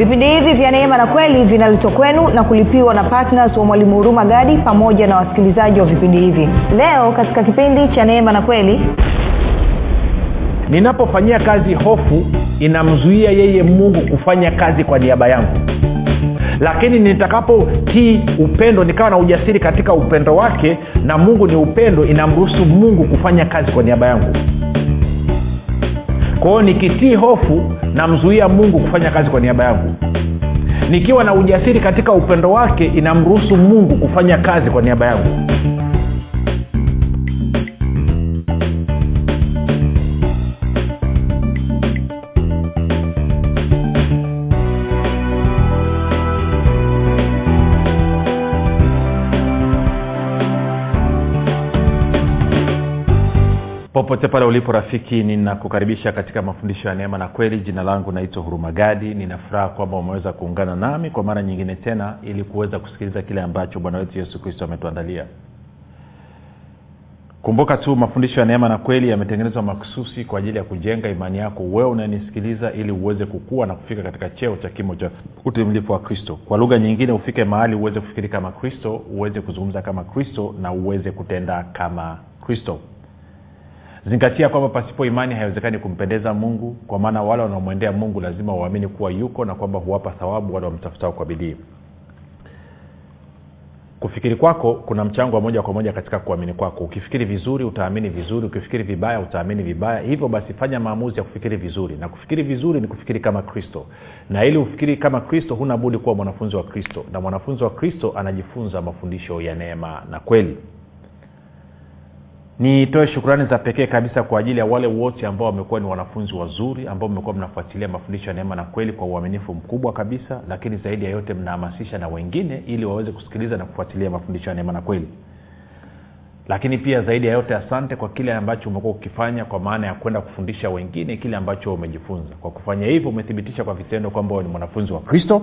vipindi hivi vya neema na kweli vinaletwa kwenu na kulipiwa na ptns wa mwalimu huruma gadi pamoja na wasikilizaji wa vipindi hivi. Leo katika kipindi cha neema na kweli ninapofanyia kazi hofu inamzuia yeye mungu kufanya kazi kwa niaba yangu. Lakini nitakapotii upendo nikawa na ujasiri katika upendo wake na mungu ni upendo inamruhusu mungu kufanya kazi kwa niaba yangu kwa nikitii hofu namzuia mungu kufanya kazi kwa niaba yangu. Nikiwa na ujasiri katika upendo wake inamruhusu mungu kufanya kazi kwa niaba yangu popote pale ulipo rafiki ninakukaribisha katika mafundisho ya neema na kweli. Jina langu naitwa hurumagadi ninafuraha kwamba umeweza kuungana nami kwa mara nyingine tena ili kuweza kusikiliza kile ambacho bwana wetu yesu kristo ametuandalia. Kumbuka tu mafundisho ya neema na kweli yametengenezwa makususi kwa ajili ya kujenga imani yako wewe unanisikiliza ili uweze kukua na kufika katika cheo cha kimo cha utimilifu wa kristo. Kwa lugha nyingine ufike mahali uweze kufikiri kama kristo uweze kuzungumza kama kristo na uweze kutenda kama kristo zingatia kwamba pasipo imani haiwezekani kumpendeza mungu kwa maana wale wanaomwendea mungu lazima waamini kuwa yuko na kwamba huwapa thawabu wale wamtafutao kwa bidii. Kufikiri kwako kuna mchango wa moja kwa moja katika kuamini kwako. Ukifikiri vizuri utaamini vizuri. Ukifikiri vibaya utaamini vibaya. Hivyo basi fanya maamuzi ya kufikiri vizuri. Na kufikiri vizuri ni kufikiri kama kristo. Na ili ufikiri kama kristo huna budi kuwa mwanafunzi wa kristo. Na mwanafunzi wa kristo anajifunza mafundisho ya neema na kweli nitoe shukrani za pekee kabisa kwa ajili ya wale wote ambao wamekuwa ni wanafunzi wazuri ambao mmekuwa mnafuatilia mafundisho ya neema na kweli kwa uaminifu mkubwa kabisa lakini zaidi ya yote mnahamasisha na wengine ili waweze kusikiliza na kufuatilia mafundisho ya neema na kweli. Lakini pia zaidi ya yote asante kwa kile ambacho umekuwa ukifanya kwa maana ya kwenda kufundisha wengine kile ambacho umejifunza. Kwa kufanya hivyo umethibitisha kwa vitendo kwamba ni mwanafunzi wa kristo.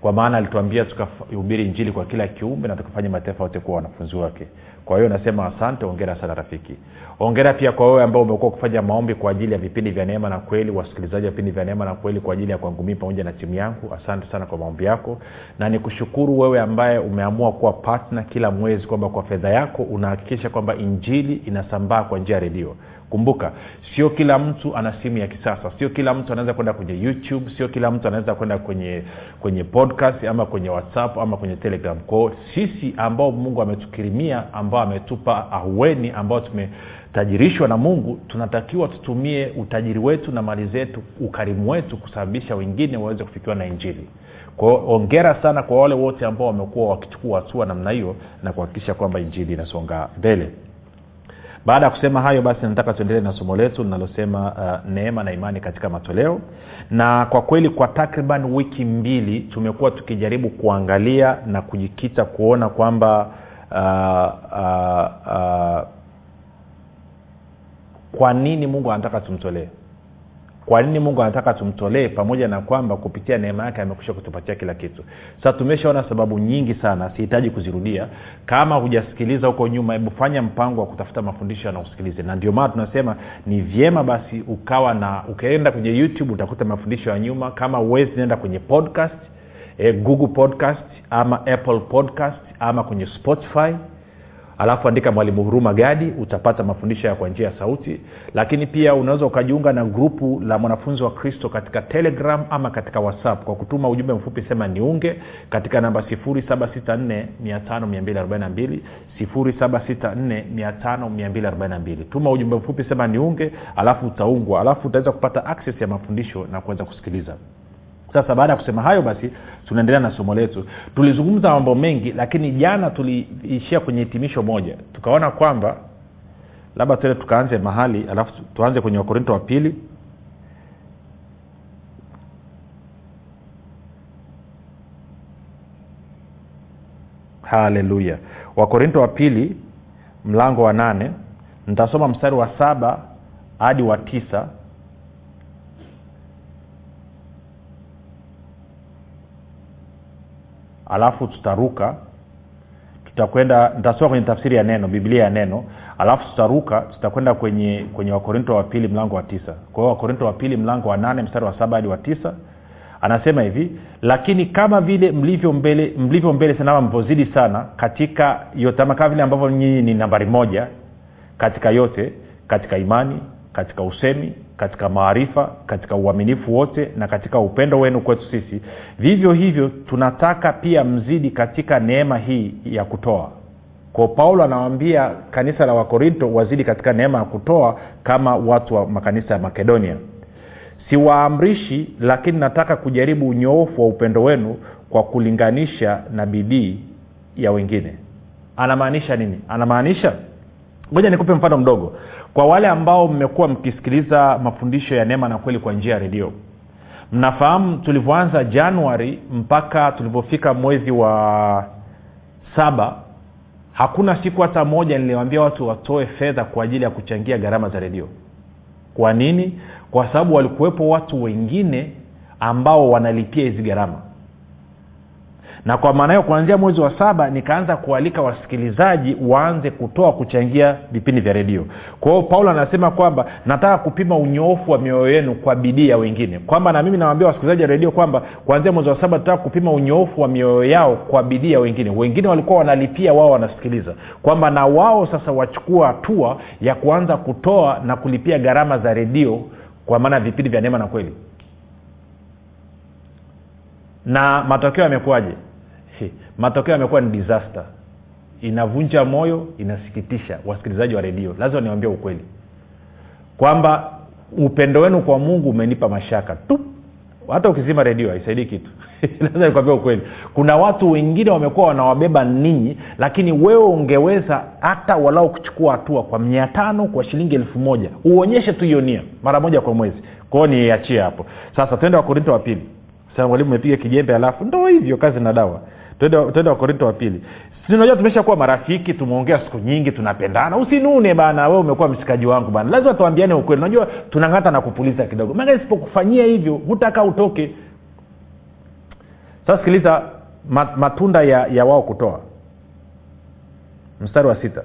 Kwa maana alituambia tukahubiri injili kwa kila kiumbe na tukafanya mataifa yote kuwa wanafunzi wake kwa hiyo nasema asante ongera sana rafiki. Ongera pia kwa wewe ambao umekuwa kufanya maombi kwa ajili ya vipindi vya neema na kweli wasikilizaji wa vipindi vya neema na kweli kwa ajili ya kwangu mii pamoja na timu yangu. Asante sana kwa maombi yako. Na nikushukuru wewe ambaye umeamua kuwa patna kila mwezi kwamba kwa fedha yako unahakikisha kwamba injili inasambaa kwa njia ya redio kumbuka sio kila mtu ana simu ya kisasa. Sio kila mtu anaweza kwenda kwenye youtube sio kila mtu anaweza kwenda kwenye kwenye podcast ama kwenye whatsapp ama kwenye telegram. Kwao sisi ambao mungu ametukirimia ambao ametupa ahueni ambao tumetajirishwa na mungu tunatakiwa tutumie utajiri wetu na mali zetu ukarimu wetu kusababisha wengine waweze kufikiwa na injili. Kwao ongera sana kwa wale wote ambao wamekuwa wakichukua hatua namna hiyo na kuhakikisha kwamba injili inasonga mbele baada ya kusema hayo basi nataka tuendelee na somo letu linalosema uh, neema na imani katika matoleo. Na kwa kweli kwa takriban wiki mbili tumekuwa tukijaribu kuangalia na kujikita kuona kwamba uh, uh, uh, kwa nini mungu anataka tumtolee kwa nini mungu anataka tumtolee? Pamoja na kwamba kupitia neema yake amekusha kutupatia kila kitu. Sasa tumeshaona sababu nyingi sana sihitaji kuzirudia. Kama hujasikiliza huko nyuma hebu fanya mpango wa kutafuta mafundisho na na ndio maana tunasema ni vyema basi ukawa na ukaenda kwenye youtube utakuta mafundisho ya nyuma. Kama uwezi nenda kwenye podcast eh, google podcast ama apple podcast ama kwenye spotify alafu andika mwalimu huruma gadi utapata mafundisho ya kwa njia ya sauti. Lakini pia unaweza ukajiunga na grupu la mwanafunzi wa kristo katika telegram ama katika whatsapp kwa kutuma ujumbe mfupi sema niunge katika namba 7645242 7645242 tuma ujumbe mfupi sema niunge alafu utaungwa. Alafu utaweza kupata access ya mafundisho na kuweza kusikiliza sasa baada ya kusema hayo basi tunaendelea na somo letu. Tulizungumza mambo mengi lakini jana tuliishia kwenye hitimisho moja. Tukaona kwamba labda tuele tukaanze mahali alafu tuanze kwenye wakorinto wa pili. Haleluya. Wakorinto wa pili mlango wa nane. Nitasoma mstari wa saba hadi wa tisa alafu tutaruka tutakwenda nitasoma kwenye tafsiri ya neno biblia ya neno alafu tutaruka tutakwenda kwenye kwenye wakorinto wa pili mlango wa tisa. Kwa hiyo wakorinto wa pili mlango wa nane mstari wa saba hadi wa tisa anasema hivi lakini kama vile mlivyo mbele mlivyo mbele sana mlivyozidi sana katika yote ama kama vile ambavyo nyinyi ni nambari moja katika yote katika imani katika usemi katika maarifa katika uaminifu wote na katika upendo wenu kwetu sisi. Vivyo hivyo tunataka pia mzidi katika neema hii ya kutoa. Kwa paulo anawaambia kanisa la wakorinto wazidi katika neema ya kutoa kama watu wa makanisa ya makedonia. Siwaamrishi lakini nataka kujaribu unyoofu wa upendo wenu kwa kulinganisha na bidii ya wengine. Anamaanisha nini? Anamaanisha ngoja nikupe mfano mdogo kwa wale ambao mmekuwa mkisikiliza mafundisho ya neema na kweli kwa njia ya redio mnafahamu tulivyoanza januari mpaka tulivyofika mwezi wa saba hakuna siku hata moja niliwambia watu watoe fedha kwa ajili ya kuchangia gharama za redio. Kwa nini? Kwa sababu walikuwepo watu wengine ambao wanalipia hizi gharama na kwa maana hiyo kuanzia mwezi wa saba nikaanza kualika wasikilizaji waanze kutoa kuchangia vipindi vya redio. Kwa hiyo paulo anasema kwamba nataka kupima unyoofu wa mioyo yenu kwa bidii ya wengine. Kwamba na mimi nawambia wasikilizaji wa redio kwamba kuanzia mwezi wa saba nataka kupima unyoofu wa mioyo yao kwa bidii ya wengine. Wengine walikuwa wanalipia wao wanasikiliza. Kwamba na wao sasa wachukua hatua ya kuanza kutoa na kulipia gharama za redio kwa maana vipindi vya neema na kweli. Na matokeo yamekuwaje matokeo yamekuwa ni disaster. Inavunja moyo inasikitisha wasikilizaji wa redio. Lazima niwambia ukweli. Kwamba upendo wenu kwa mungu umenipa mashaka tu. Hata ukizima redio haisaidii kitu. Lazima nikwambia ukweli. Kuna watu wengine wamekuwa wanawabeba ninyi lakini wewe ungeweza hata walau kuchukua hatua kwa mia tano kwa shilingi elfu moja. Uonyeshe tu hiyo nia mara moja kwa mwezi. Kwao niachie hapo. Sasa twende wakorinto wa pili. Mwalimu umepiga kijembe alafu. Ndo hivyo kazi na dawa twende wakorinto wa pili. Unajua tumesha kuwa marafiki tumeongea siku nyingi tunapendana. Usinune bana we umekuwa mshikaji wangu bana. Lazima tuambiane ukweli. Unajua tunang'ata na kupuliza kidogo. Maana isipokufanyia hivyo hutaka utoke. Sasa sikiliza matunda ya, ya wao kutoa. Mstari wa sita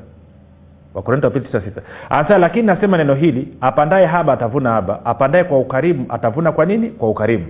wakorinto wapili tisa sita. Lakini nasema neno hili apandaye haba atavuna haba apandaye kwa ukarimu atavuna kwa nini? Kwa ukarimu.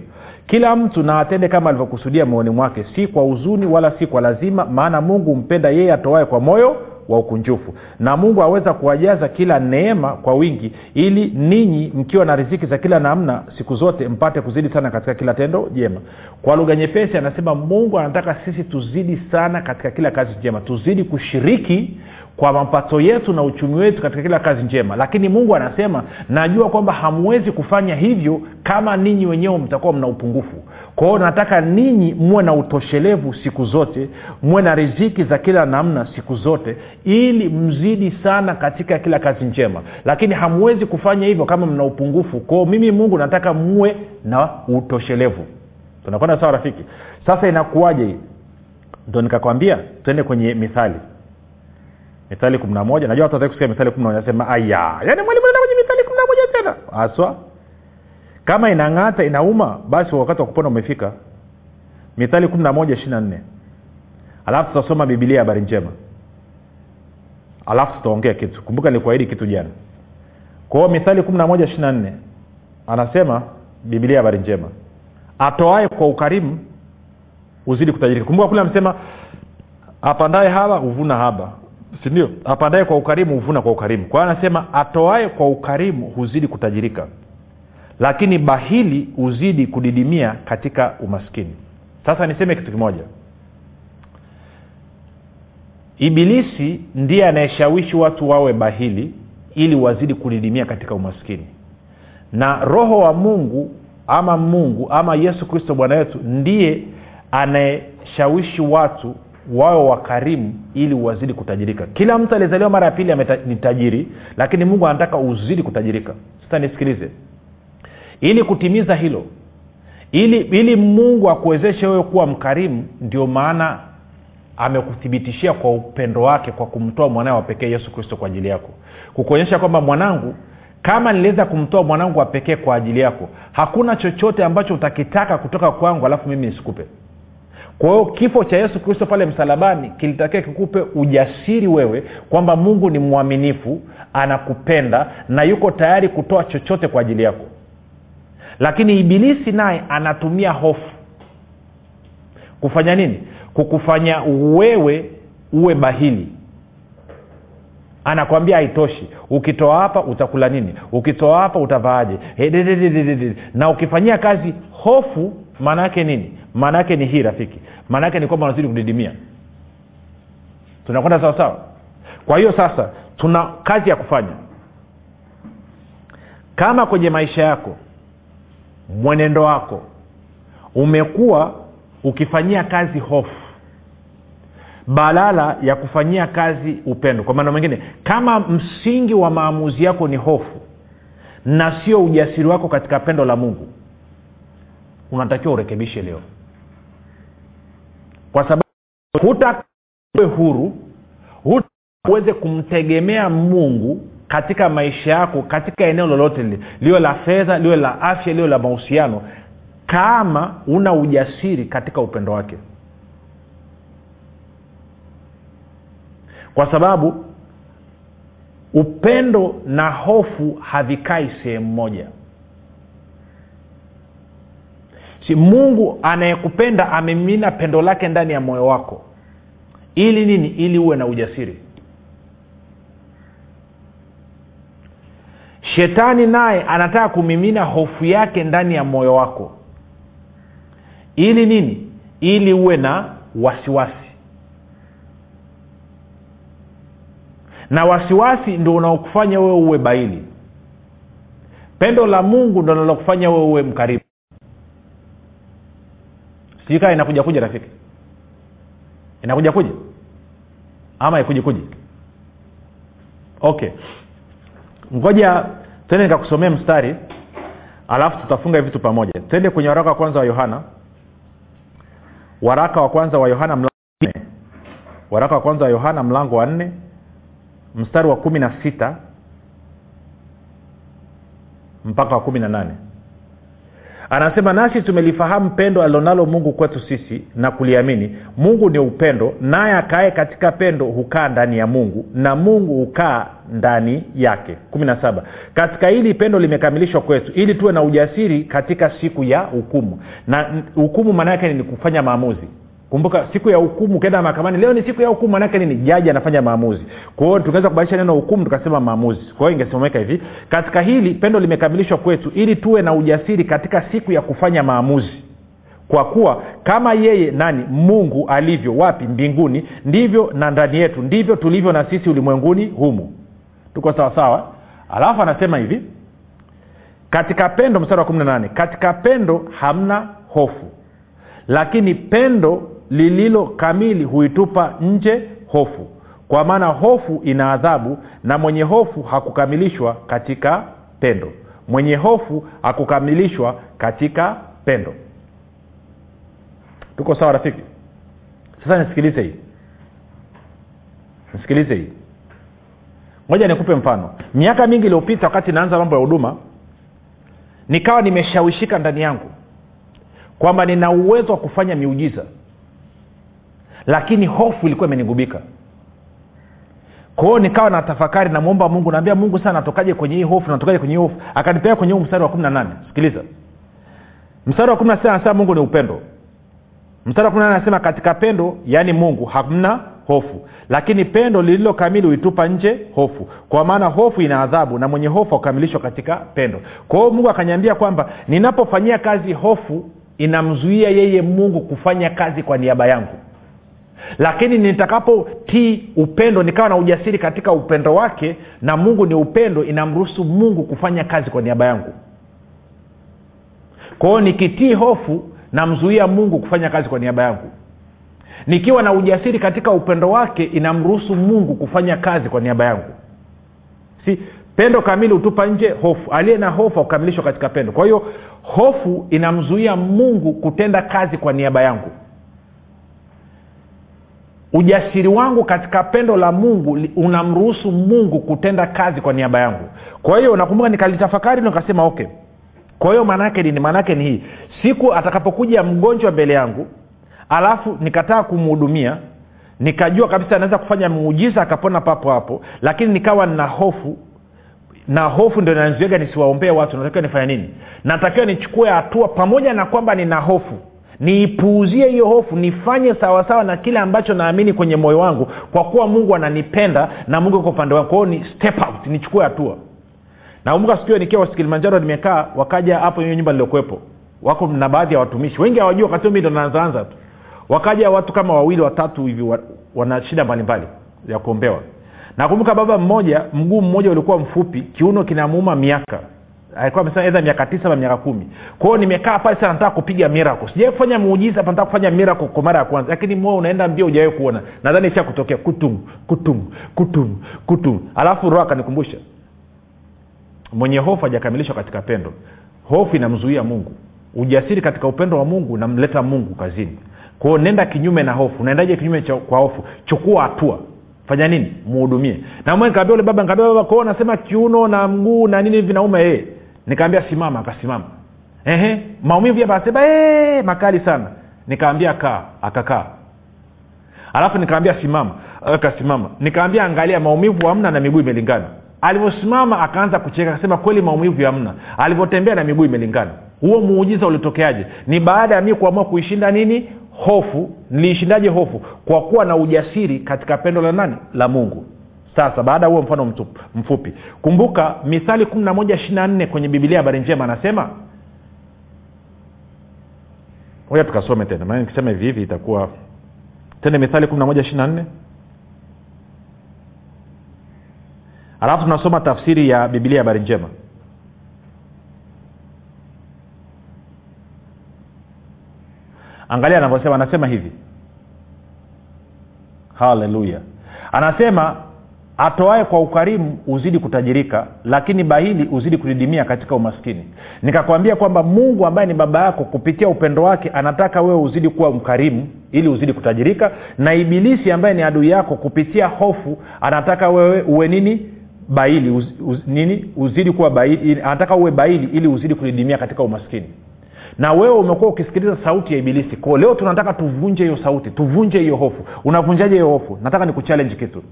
Kila mtu na atende kama alivyokusudia moyoni mwake si kwa huzuni wala si kwa lazima maana mungu mpenda yeye atoae kwa moyo wa ukunjufu. Na mungu aweza kuwajaza kila neema kwa wingi ili ninyi mkiwa na riziki za kila namna siku zote mpate kuzidi sana katika kila tendo jema. Kwa lugha nyepesi anasema mungu anataka sisi tuzidi sana katika kila kazi njema tuzidi kushiriki kwa mapato yetu na uchumi wetu katika kila kazi njema. Lakini mungu anasema najua kwamba hamwezi kufanya hivyo kama ninyi wenyewe mtakuwa mna upungufu. Kwao nataka ninyi muwe na utoshelevu siku zote muwe na riziki za kila namna siku zote ili mzidi sana katika kila kazi njema. Lakini hamwezi kufanya hivyo kama mna upungufu. Kwao mimi mungu nataka muwe na utoshelevu. Tunakwenda sawa rafiki? Sasa inakuwaje? Ndo nikakwambia twende kwenye mithali mithali kumi na moja najua watu kusikia mithali kumi na moja nasema aya. Yaani mwalimu enda kwenye mithali kumi na moja tena. Haswa. Kama inang'ata inauma basi wakati wa kupona umefika. Mithali kumi na moja ishiri na nne. Alafu tutasoma bibilia habari njema. Alafu tutaongea kitu. Kumbuka nilikuahidi kitu jana. Kwao mithali kumi na moja ishiri na nne anasema bibilia habari njema. Atoae kwa ukarimu uzidi kutajirika. Kumbuka kule amesema apandaye haba huvuna haba sindio apandaye kwa ukarimu huvuna kwa ukarimu. Kwa hiyo anasema atoae kwa ukarimu huzidi kutajirika. Lakini bahili huzidi kudidimia katika umaskini. Sasa niseme kitu kimoja. Ibilisi ndiye anayeshawishi watu wawe bahili ili wazidi kudidimia katika umaskini. Na roho wa mungu ama mungu ama yesu kristo bwana wetu ndiye anayeshawishi watu wawe wakarimu ili wazidi kutajirika. Kila mtu aliyezaliwa mara ya pili ni tajiri lakini mungu anataka uzidi kutajirika. Sasa nisikilize. Ili kutimiza hilo ili ili mungu akuwezeshe wewe kuwa mkarimu ndio maana amekuthibitishia kwa upendo wake kwa kumtoa mwanawe wa pekee yesu kristo kwa ajili yako. Kukuonyesha kwamba mwanangu kama niliweza kumtoa mwanangu wa pekee kwa ajili yako hakuna chochote ambacho utakitaka kutoka kwangu alafu mimi nisikupe kwa hiyo kifo cha yesu kristo pale msalabani kilitakia kikupe ujasiri wewe kwamba mungu ni mwaminifu anakupenda na yuko tayari kutoa chochote kwa ajili yako. Lakini ibilisi naye anatumia hofu. Kufanya nini? Kukufanya wewe uwe bahili anakwambia haitoshi. Ukitoa hapa utakula nini? Ukitoa hapa utavaaje? Na ukifanyia kazi hofu maana yake nini maana yake ni hii rafiki. Maana yake ni kwamba unazidi kudidimia. Tunakwenda sawa sawa? Kwa hiyo sasa tuna kazi ya kufanya. Kama kwenye maisha yako mwenendo wako umekuwa ukifanyia kazi hofu badala ya kufanyia kazi upendo. Kwa maana mengine kama msingi wa maamuzi yako ni hofu na sio ujasiri wako katika pendo la mungu unatakiwa urekebishe leo kwa sababu hutawe huru huta kumtegemea mungu katika maisha yako katika eneo lolote lile. Liwe la fedha liwe la afya liwe la mahusiano. Kama una ujasiri katika upendo wake. Kwa sababu upendo na hofu havikai sehemu moja si mungu anayekupenda amemimina pendo lake ndani ya moyo wako ili nini? Ili uwe na ujasiri. Shetani naye anataka kumimina hofu yake ndani ya moyo wako. Ili nini? Ili uwe na wasiwasi. Na wasiwasi ndo unaokufanya wewe uwe baili. Pendo la mungu ndo linalokufanya wewe uwe mkaribu sikaa inakuja kuja rafiki. Inakuja kuja ama ikuji kuji okay. Ngoja tende nikakusomea mstari alafu tutafunga vitu pamoja. Twende kwenye waraka wa kwanza wa yohana. Waraka wa kwanza wa yohana waraka wa kwanza wa yohana mlango wa nne mstari wa kumi na sita mpaka wa kumi na nane anasema nasi tumelifahamu pendo alilonalo mungu kwetu sisi na kuliamini. Mungu ni upendo naye akae katika pendo hukaa ndani ya mungu na mungu hukaa ndani yake. Kumi na saba. Katika hili pendo limekamilishwa kwetu ili tuwe na ujasiri katika siku ya hukumu. Na hukumu maana yake ni kufanya maamuzi kumbuka siku ya hukumu ukienda mahakamani leo ni siku ya hukumu manake nini? Jaji anafanya maamuzi. Kwa hiyo tukaweza kubadilisha neno hukumu tukasema maamuzi. Kwa hiyo ingesemeka hivi katika hili pendo limekamilishwa kwetu ili tuwe na ujasiri katika siku ya kufanya maamuzi. Kwa kuwa kama yeye nani? Mungu alivyo wapi? Mbinguni. Ndivyo na ndani yetu. Ndivyo tulivyo na sisi ulimwenguni humu. Tuko sawasawa alafu anasema hivi katika pendo mstari wa kumi na nane katika pendo hamna hofu lakini pendo lililo kamili huitupa nje hofu. Kwa maana hofu ina adhabu na mwenye hofu hakukamilishwa katika pendo. Mwenye hofu hakukamilishwa katika pendo. Tuko sawa rafiki? Sasa nisikilize hii. Nisikilize hii. Moja nikupe mfano. Miaka mingi iliyopita wakati naanza mambo ya huduma nikawa nimeshawishika ndani yangu kwamba nina uwezo wa kufanya miujiza lakini hofu ilikuwa imenigubika. Kwao nikawa na tafakari namwomba mungu naambia mungu sana natokaje kwenye hii hofu natokaje kwenye hii hofu. Akanipea kwenye huu mstari wa kumi na nane. Sikiliza. Mstari wa kumi na sita anasema mungu ni upendo. Mstari wa kumi na nane anasema katika pendo yaani mungu hamna hofu. Lakini pendo lililo kamili huitupa nje hofu. Kwa maana hofu ina adhabu na mwenye hofu akamilishwa katika pendo. Kwa hiyo mungu akaniambia kwamba ninapofanyia kazi hofu inamzuia yeye mungu kufanya kazi kwa niaba yangu lakini nitakapotii upendo nikawa na ujasiri katika upendo wake na mungu ni upendo inamruhusu mungu kufanya kazi kwa niaba yangu. Kwa nikitii hofu namzuia mungu kufanya kazi kwa niaba yangu. Nikiwa na ujasiri katika upendo wake inamruhusu mungu kufanya kazi kwa niaba yangu. Si pendo kamili hutupa nje hofu. Aliye na hofu akukamilishwa katika pendo. Kwa hiyo hofu inamzuia mungu kutenda kazi kwa niaba yangu ujasiri wangu katika pendo la mungu unamruhusu mungu kutenda kazi kwa niaba yangu. Kwa hiyo nakumbuka nikalitafakari nikasema okay. Kwa hiyo maanaake nini? Maanaake ni hii. Siku atakapokuja mgonjwa mbele yangu alafu nikataa kumhudumia nikajua kabisa anaweza kufanya muujiza akapona papo hapo lakini nikawa nina hofu. Na hofu ndio nanzuega nisiwaombee watu. Natakiwa nifanya nini? Natakiwa nichukue hatua pamoja na kwamba nina hofu niipuuzie hiyo hofu nifanye sawasawa na kile ambacho naamini kwenye moyo wangu kwa kuwa mungu ananipenda na mungu kwa upande wangu. Kwao ni step out nichukue hatua. Nakumbuka siku hiyo nikiwa kilimanjaro nimekaa wakaja hapo hiyo nyumba niliokuwepo. Wako na baadhi ya watumishi. Wengi hawajua wakati mi ndo naanzaanza tu. Wakaja watu kama wawili watatu hivi wa, wana shida mbalimbali ya kuombewa. Nakumbuka baba mmoja mguu mmoja ulikuwa mfupi kiuno kinamuuma miaka alikuwa amesema miaka tisa na miaka kumi. Kwao nimekaa pale sana nataka kupiga miracle. Sijawai kufanya muujiza hapa nataka kufanya miracle kwa mara ya kwanza. Lakini moyo unaenda mbio ujawai kuona. Nadhani isha kutokea. Kutum kutum kutum kutum alafu roho akanikumbusha. Mwenye hofu hajakamilishwa katika pendo. Hofu inamzuia mungu. Ujasiri katika upendo wa mungu unamleta mungu kazini. Kwao nenda kinyume na hofu. Unaendaje kinyume cha, kwa hofu? Chukua hatua. Fanya nini? Muhudumie. Na mwe nikaambia ule baba nikaambia baba kwao nasema kiuno na mguu na nini vinauma ee nikaambia simama akasimama. Ehe maumivu ee, makali sana. Nikaambia kaa akakaa. Alafu nikaambia simama akasimama. Nikaambia angalia maumivu hamna na miguu imelingana. Alivyosimama akaanza kucheka akasema kweli maumivu hamna. Alivyotembea na miguu imelingana. Huo muujiza ulitokeaje? Ni baada ya mi kuamua kuishinda nini? Hofu. Niliishindaje hofu? Kwa kuwa na ujasiri katika pendo la nani? La mungu sasa baada ya huo mfano mtu, mfupi. Kumbuka mithali kumi moja ishiri na nne kwenye bibilia habari njema anasema moja tukasome tena maana nikisema hivi hivi itakuwa tende mithali kumi na moja ishiri alafu tunasoma tafsiri ya bibilia habari njema. Angalia anavyosema anasema hivi. Haleluya anasema atoae kwa ukarimu uzidi kutajirika lakini bahili uzidi kudidimia katika umaskini. Nikakwambia kwamba mungu ambaye ni baba yako kupitia upendo wake anataka wewe uzidi kuwa mkarimu ili uzidi kutajirika na ibilisi ambaye ni adui yako kupitia hofu anataka wewe uwe nini? Baili uz, uz, nini? Uzidi kuwa baili anataka uwe baili ili uzidi kudidimia katika umaskini. Na wewe umekuwa ukisikiliza sauti ya ibilisi. Kwao leo tunataka tuvunje hiyo sauti tuvunje hiyo hofu. Unavunjaje hiyo hofu? Nataka nikuchallenge kitu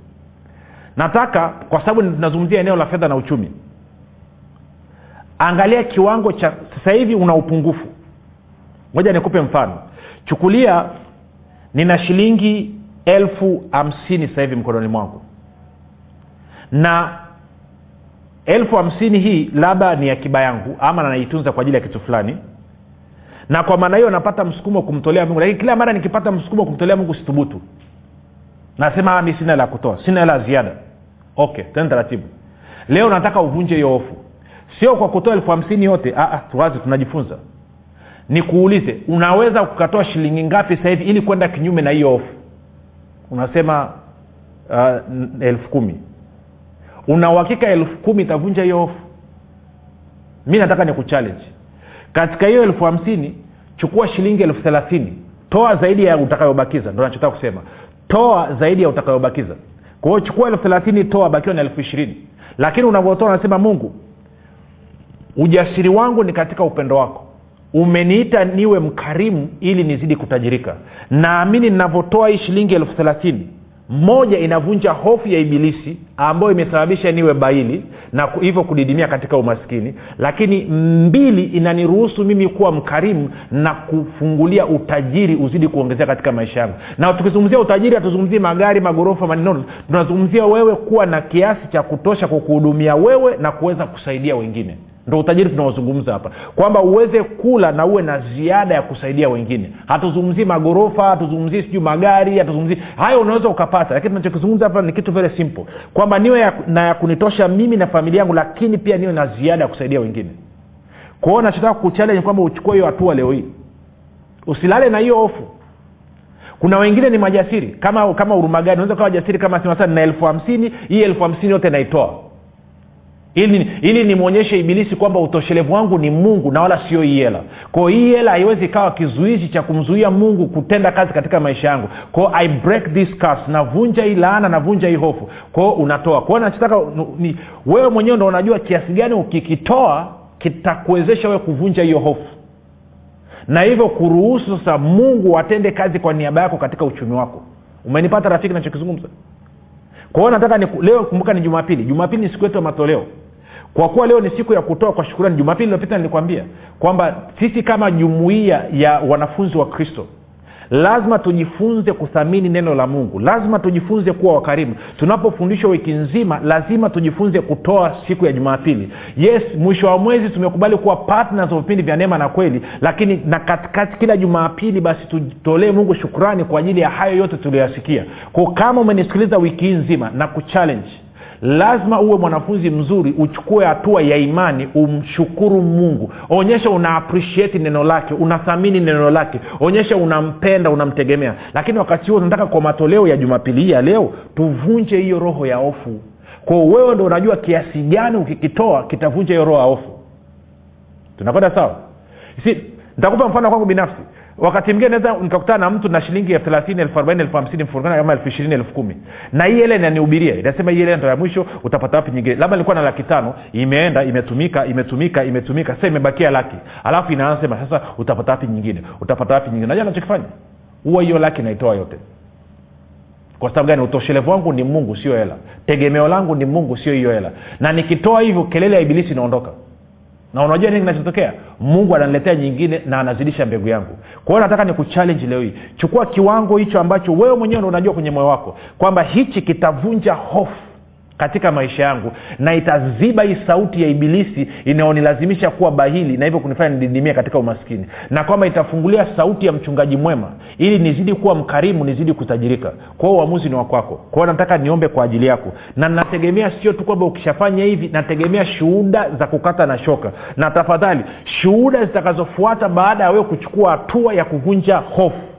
nataka kwa sababu tunazungumzia eneo la fedha na uchumi angalia kiwango cha sasa hivi una upungufu. Moja nikupe mfano. Chukulia nina shilingi elfu hamsini sasa hivi mkononi mwangu. Na elfu hamsini hii labda ni akiba yangu ama naitunza kwa ajili ya kitu fulani. Na kwa maana hiyo napata msukumo kumtolea mungu. Lakini kila mara nikipata msukumo kumtolea mungu situbutu nasema mi sina la kutoa sina la ziada. Okay tena taratibu. Leo nataka uvunje hiyo hofu. Sio kwa kutoa elfu hamsini yote tuwazi tunajifunza. Nikuulize unaweza ukatoa shilingi ngapi sasa hivi ili kwenda kinyume na hiyo hofu? Unasema uh, elfu kumi. Una uhakika elfu kumi itavunja hiyo hofu? Mi nataka ni kuchallenge katika hiyo elfu hamsini chukua shilingi elfu thelathini. Toa zaidi ya utakayobakiza ndo nachotaka kusema toa zaidi ya utakayobakiza. Kwa chukua elfu thelathini toa bakiwa na elfu ishirini. Lakini unavyotoa unasema mungu ujasiri wangu ni katika upendo wako. Umeniita niwe mkarimu ili nizidi kutajirika. Naamini ninavyotoa hii shilingi elfu thelathini moja inavunja hofu ya ibilisi ambayo imesababisha niwe baili na hivyo kudidimia katika umaskini. Lakini mbili inaniruhusu mimi kuwa mkarimu na kufungulia utajiri uzidi kuongezea katika maisha yangu. Na tukizungumzia utajiri hatuzungumzii magari magorofa maneno tunazungumzia wewe kuwa na kiasi cha kutosha kukuhudumia wewe na kuweza kusaidia wengine ndo utajiri tunaozungumza hapa. Kwamba uweze kula na uwe na ziada ya kusaidia wengine. Hatuzungumzii magorofa hatuzungumzii sijui magari hatuzungumzii hayo unaweza ukapata lakini tunachokizungumza hapa ni kitu very simple. Kwamba niwe ya, na ya kunitosha mimi na familia yangu lakini pia niwe na ziada ya kusaidia wengine. Kwao nachotaka kuchallenge kwamba uchukue hiyo hatua leo hii. Usilale na hiyo hofu. Kuna wengine ni majasiri. Kama kama urumagani unaweza kawa jasiri kama sasa nina elfu hamsini hii elfu hamsini yote naitoa ili ili nimwonyeshe ibilisi kwamba utoshelevu wangu ni mungu na wala sio hii hela. Kwao hii hela haiwezi ikawa kizuizi cha kumzuia mungu kutenda kazi katika maisha yangu. Kwao i break this curse. Navunja hii laana navunja hii hofu. Kwao unatoa. Kwao nachotaka wewe mwenyewe ndo unajua kiasi gani ukikitoa kitakuwezesha wewe kuvunja hiyo hofu. Na hivyo kuruhusu sasa mungu atende kazi kwa niaba yako katika uchumi wako. Umenipata rafiki nachokizungumza? Kwa hiyo nataka ni, leo kumbuka ni jumapili. Jumapili ni siku yetu ya matoleo kwa kuwa leo ni siku ya kutoa kwa shukurani jumapili iliopita nilikwambia kwamba sisi kama jumuiya ya wanafunzi wa kristo lazima tujifunze kuthamini neno la mungu. Lazima tujifunze kuwa wakarimu. Tunapofundishwa wiki nzima lazima tujifunze kutoa siku ya jumapili. Yes mwisho wa mwezi tumekubali kuwa partners wa vipindi vya neema na kweli lakini na katikati kila jumapili basi tutolee mungu shukrani kwa ajili ya hayo yote tulioyasikia ko kama umenisikiliza wiki hii nzima na kuchallenge lazima uwe mwanafunzi mzuri uchukue hatua ya imani umshukuru mungu. Onyesha una appreciate neno lake unathamini neno lake. Onyesha unampenda unamtegemea. Lakini wakati huo tunataka kwa matoleo ya jumapili hii ya leo tuvunje hiyo roho ya hofu. Kwao wewe ndo unajua kiasi gani ukikitoa kitavunja hiyo roho ya hofu. Tunakwenda sawa? Si nitakupa mfano kwangu binafsi wakati mwingine naweza nikakutana na mtu na shilingi elfu thelathini elfu arobaini elfu hamsini mfurukana elfu ishirini elfu kumi. Na hii ele inanihubiria inasema hii ele ndo ya mwisho utapata wapi nyingine? Labda nilikuwa na laki tano imeenda imetumika imetumika imetumika sasa imebakia laki. Alafu inaanza sasa utapata wapi nyingine? Utapata wapi nyingine? Najua nachokifanya huwa hiyo laki naitoa yote. Kwa sababu gani? Utoshelevu wangu ni mungu sio hela. Tegemeo langu ni mungu sio hiyo hela. Na nikitoa hivyo kelele ya ibilisi inaondoka na unajua nini kinachotokea? Mungu ananiletea nyingine na anazidisha mbegu yangu. Kwa hiyo nataka ni kuchallenji leo hii. Chukua kiwango hicho ambacho wewe mwenyewe ndo unajua kwenye moyo wako kwamba hichi kitavunja hofu katika maisha yangu na itaziba hii sauti ya ibilisi inayonilazimisha kuwa bahili na hivyo kunifanya nididimie katika umaskini. Na kwamba itafungulia sauti ya mchungaji mwema ili nizidi kuwa mkarimu nizidi kutajirika. Kwa hiyo uamuzi ni wakwako kwao nataka niombe kwa ajili yako. Na nategemea sio tu kwamba ukishafanya hivi nategemea shuhuda za kukata na shoka. Na tafadhali shuhuda zitakazofuata baada ya wewe kuchukua hatua ya kuvunja hofu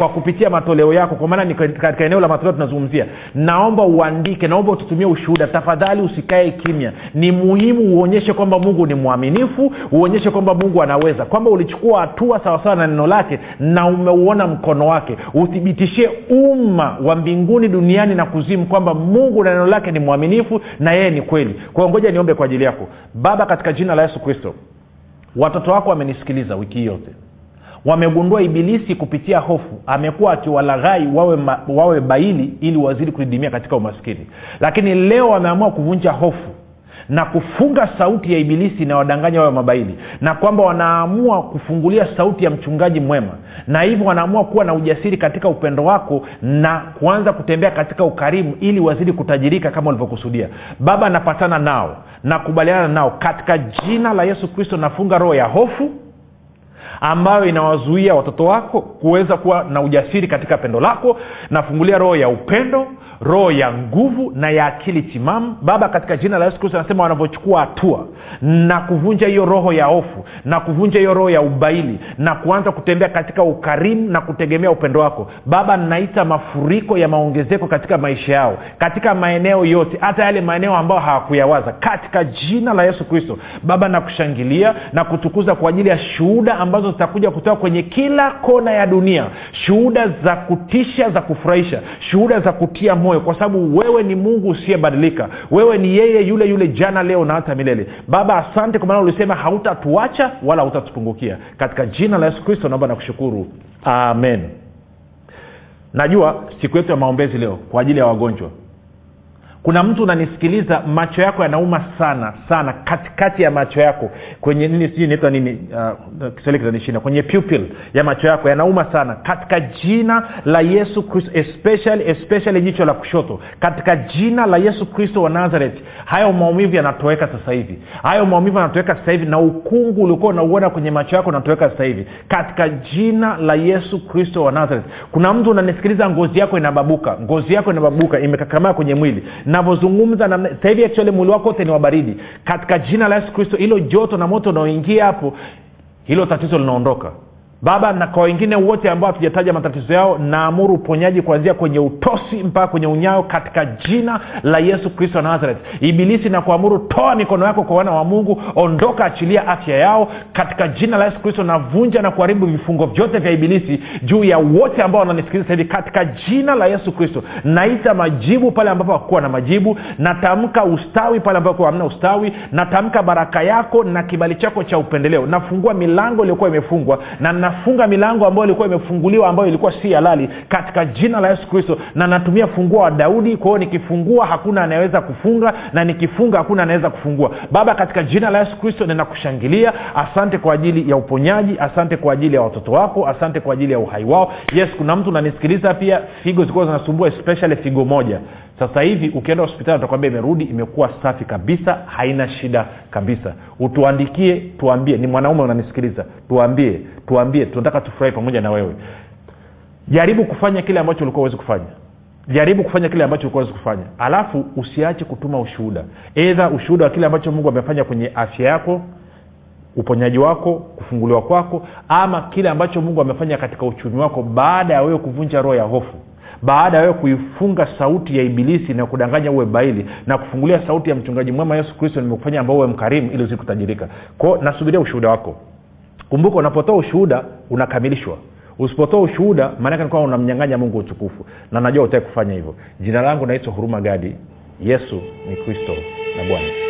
kwa kupitia matoleo yako kwa maana ni katika eneo la matoleo tunazungumzia. Naomba uandike naomba ututumie ushuhuda. Tafadhali usikae kimya. Ni muhimu uonyeshe kwamba mungu ni mwaminifu uonyeshe kwamba mungu anaweza. Kwamba ulichukua hatua sawasawa na neno lake na umeuona mkono wake. Uthibitishie umma wa mbinguni duniani na kuzimu kwamba mungu na neno lake ni mwaminifu na yeye ni kweli. Kwao ngoja niombe kwa ajili yako. Baba katika jina la yesu kristo watoto wako wamenisikiliza wiki hii yote wamegundua ibilisi kupitia hofu. Amekuwa akiwalaghai wawe, wawe baili ili wazidi kudidimia katika umaskini. Lakini leo wameamua kuvunja hofu na kufunga sauti ya ibilisi inawadanganya wawe mabaili na kwamba wanaamua kufungulia sauti ya mchungaji mwema. Na hivyo wanaamua kuwa na ujasiri katika upendo wako na kuanza kutembea katika ukarimu ili wazidi kutajirika kama ulivyokusudia baba napatana nao. Nakubaliana nao. Katika jina la yesu kristo nafunga roho ya hofu ambayo inawazuia watoto wako kuweza kuwa na ujasiri katika pendo lako. Nafungulia roho ya upendo roho ya nguvu na ya akili timamu. Baba katika jina la yesu kristo anasema wanavyochukua hatua na kuvunja hiyo roho ya hofu na kuvunja hiyo roho ya ubaili na kuanza kutembea katika ukarimu na kutegemea upendo wako. Baba naita mafuriko ya maongezeko katika maisha yao katika maeneo yote hata yale maeneo ambayo hawakuyawaza. Katika jina la yesu kristo baba nakushangilia na kutukuza kwa ajili ya shuhuda ambazo zitakuja kutoka kwenye kila kona ya dunia. Shuhuda za kutisha za kufurahisha. Shuhuda za kutia moyo. Kwa sababu wewe ni mungu usiyebadilika. Wewe ni yeye yule yule jana leo na hata milele. Baba asante kwa maana ulisema hautatuacha wala hautatupungukia. Katika jina la yesu kristo naomba nakushukuru amen. Najua siku yetu ya maombezi leo kwa ajili ya wagonjwa kuna mtu unanisikiliza macho yako yanauma sana sana katikati ya macho yako kwenye nini sijui inaitwa nini uh, kiswahili kitanishinda kwenye pupil ya macho yako yanauma sana katika jina la yesu kristo especially, especially jicho la kushoto katika jina la yesu kristo wa nazareth hayo maumivu yanatoweka sasa hivi hayo maumivu yanatoweka sasa hivi na ukungu uliokuwa unauona kwenye macho yako unatoweka sasa hivi katika jina la yesu kristo wa nazareth. Kuna mtu unanisikiliza ngozi yako inababuka ngozi yako inababuka imekakamaa kwenye mwili navyozungumza na sasa mwili wako wote ni wabaridi katika jina la yesu kristo hilo joto na moto unaoingia hapo hilo tatizo linaondoka baba na kwa wengine wote ambao hatujataja matatizo yao naamuru uponyaji kuanzia kwenye utosi mpaka kwenye unyayo katika jina la yesu kristo wa nazareth. Ibilisi na kuamuru toa mikono yako kwa wana wa mungu ondoka achilia afya yao katika jina la yesu kristo navunja na kuharibu vifungo vyote vya ibilisi juu ya wote ambao wananisikiliza hivi katika jina la yesu kristo. Naita majibu pale ambapo hakuwa na majibu natamka ustawi pale ambapo hamna ustawi natamka baraka yako na kibali chako cha upendeleo. Nafungua milango iliyokuwa imefungwa na ninafunga milango ambayo ilikuwa imefunguliwa ambayo ilikuwa si halali katika jina la yesu kristo. Na natumia funguo wa daudi kwa hiyo nikifungua hakuna anayeweza kufunga na nikifunga hakuna anaweza kufungua. Baba katika jina la yesu kristo ninakushangilia. Asante kwa ajili ya uponyaji asante kwa ajili ya watoto wako asante kwa ajili ya uhai wao. Yes kuna mtu unanisikiliza pia? Figo zilikuwa zinasumbua especially figo moja sasa hivi ukienda hospitali utakwambia imerudi imekuwa safi kabisa haina shida kabisa. Utuandikie tuambie. Ni mwanaume unanisikiliza. Tuambie tuambie. Tunataka tufurahi pamoja na wewe. Jaribu kufanya kile ambacho ulikuwa uwezi kufanya. Jaribu kufanya kile ambacho ulikuwa uwezi kufanya. Alafu usiache kutuma ushuhuda. Edha ushuhuda wa kile ambacho mungu amefanya kwenye afya yako uponyaji wako kufunguliwa kwako ama kile ambacho mungu amefanya katika uchumi wako baada ya wewe kuvunja roho ya hofu baada ya wewe kuifunga sauti ya ibilisi na kudanganya uwe baili na kufungulia sauti ya mchungaji mwema yesu kristo nimekufanya ambao uwe mkarimu ili uzikutajirika kwao nasubiria ushuhuda wako. Kumbuka unapotoa ushuhuda unakamilishwa. Usipotoa ushuhuda maanake ni kwamba unamnyanganya mungu utukufu. Na najua utaki kufanya hivyo. Jina langu naitwa huruma gadi. Yesu ni kristo na bwana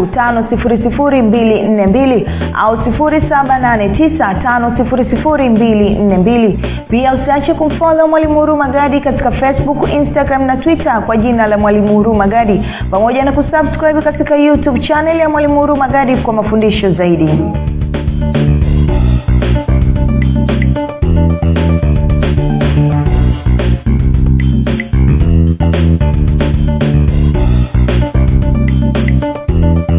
5242 au 7895242 pia usiache kumfolo mwalimu huruma gadi katika facebook instagram na twitter kwa jina la mwalimu huruma gadi pamoja na kusubscribe katika youtube chanel ya mwalimu huruma gadi kwa mafundisho zaidi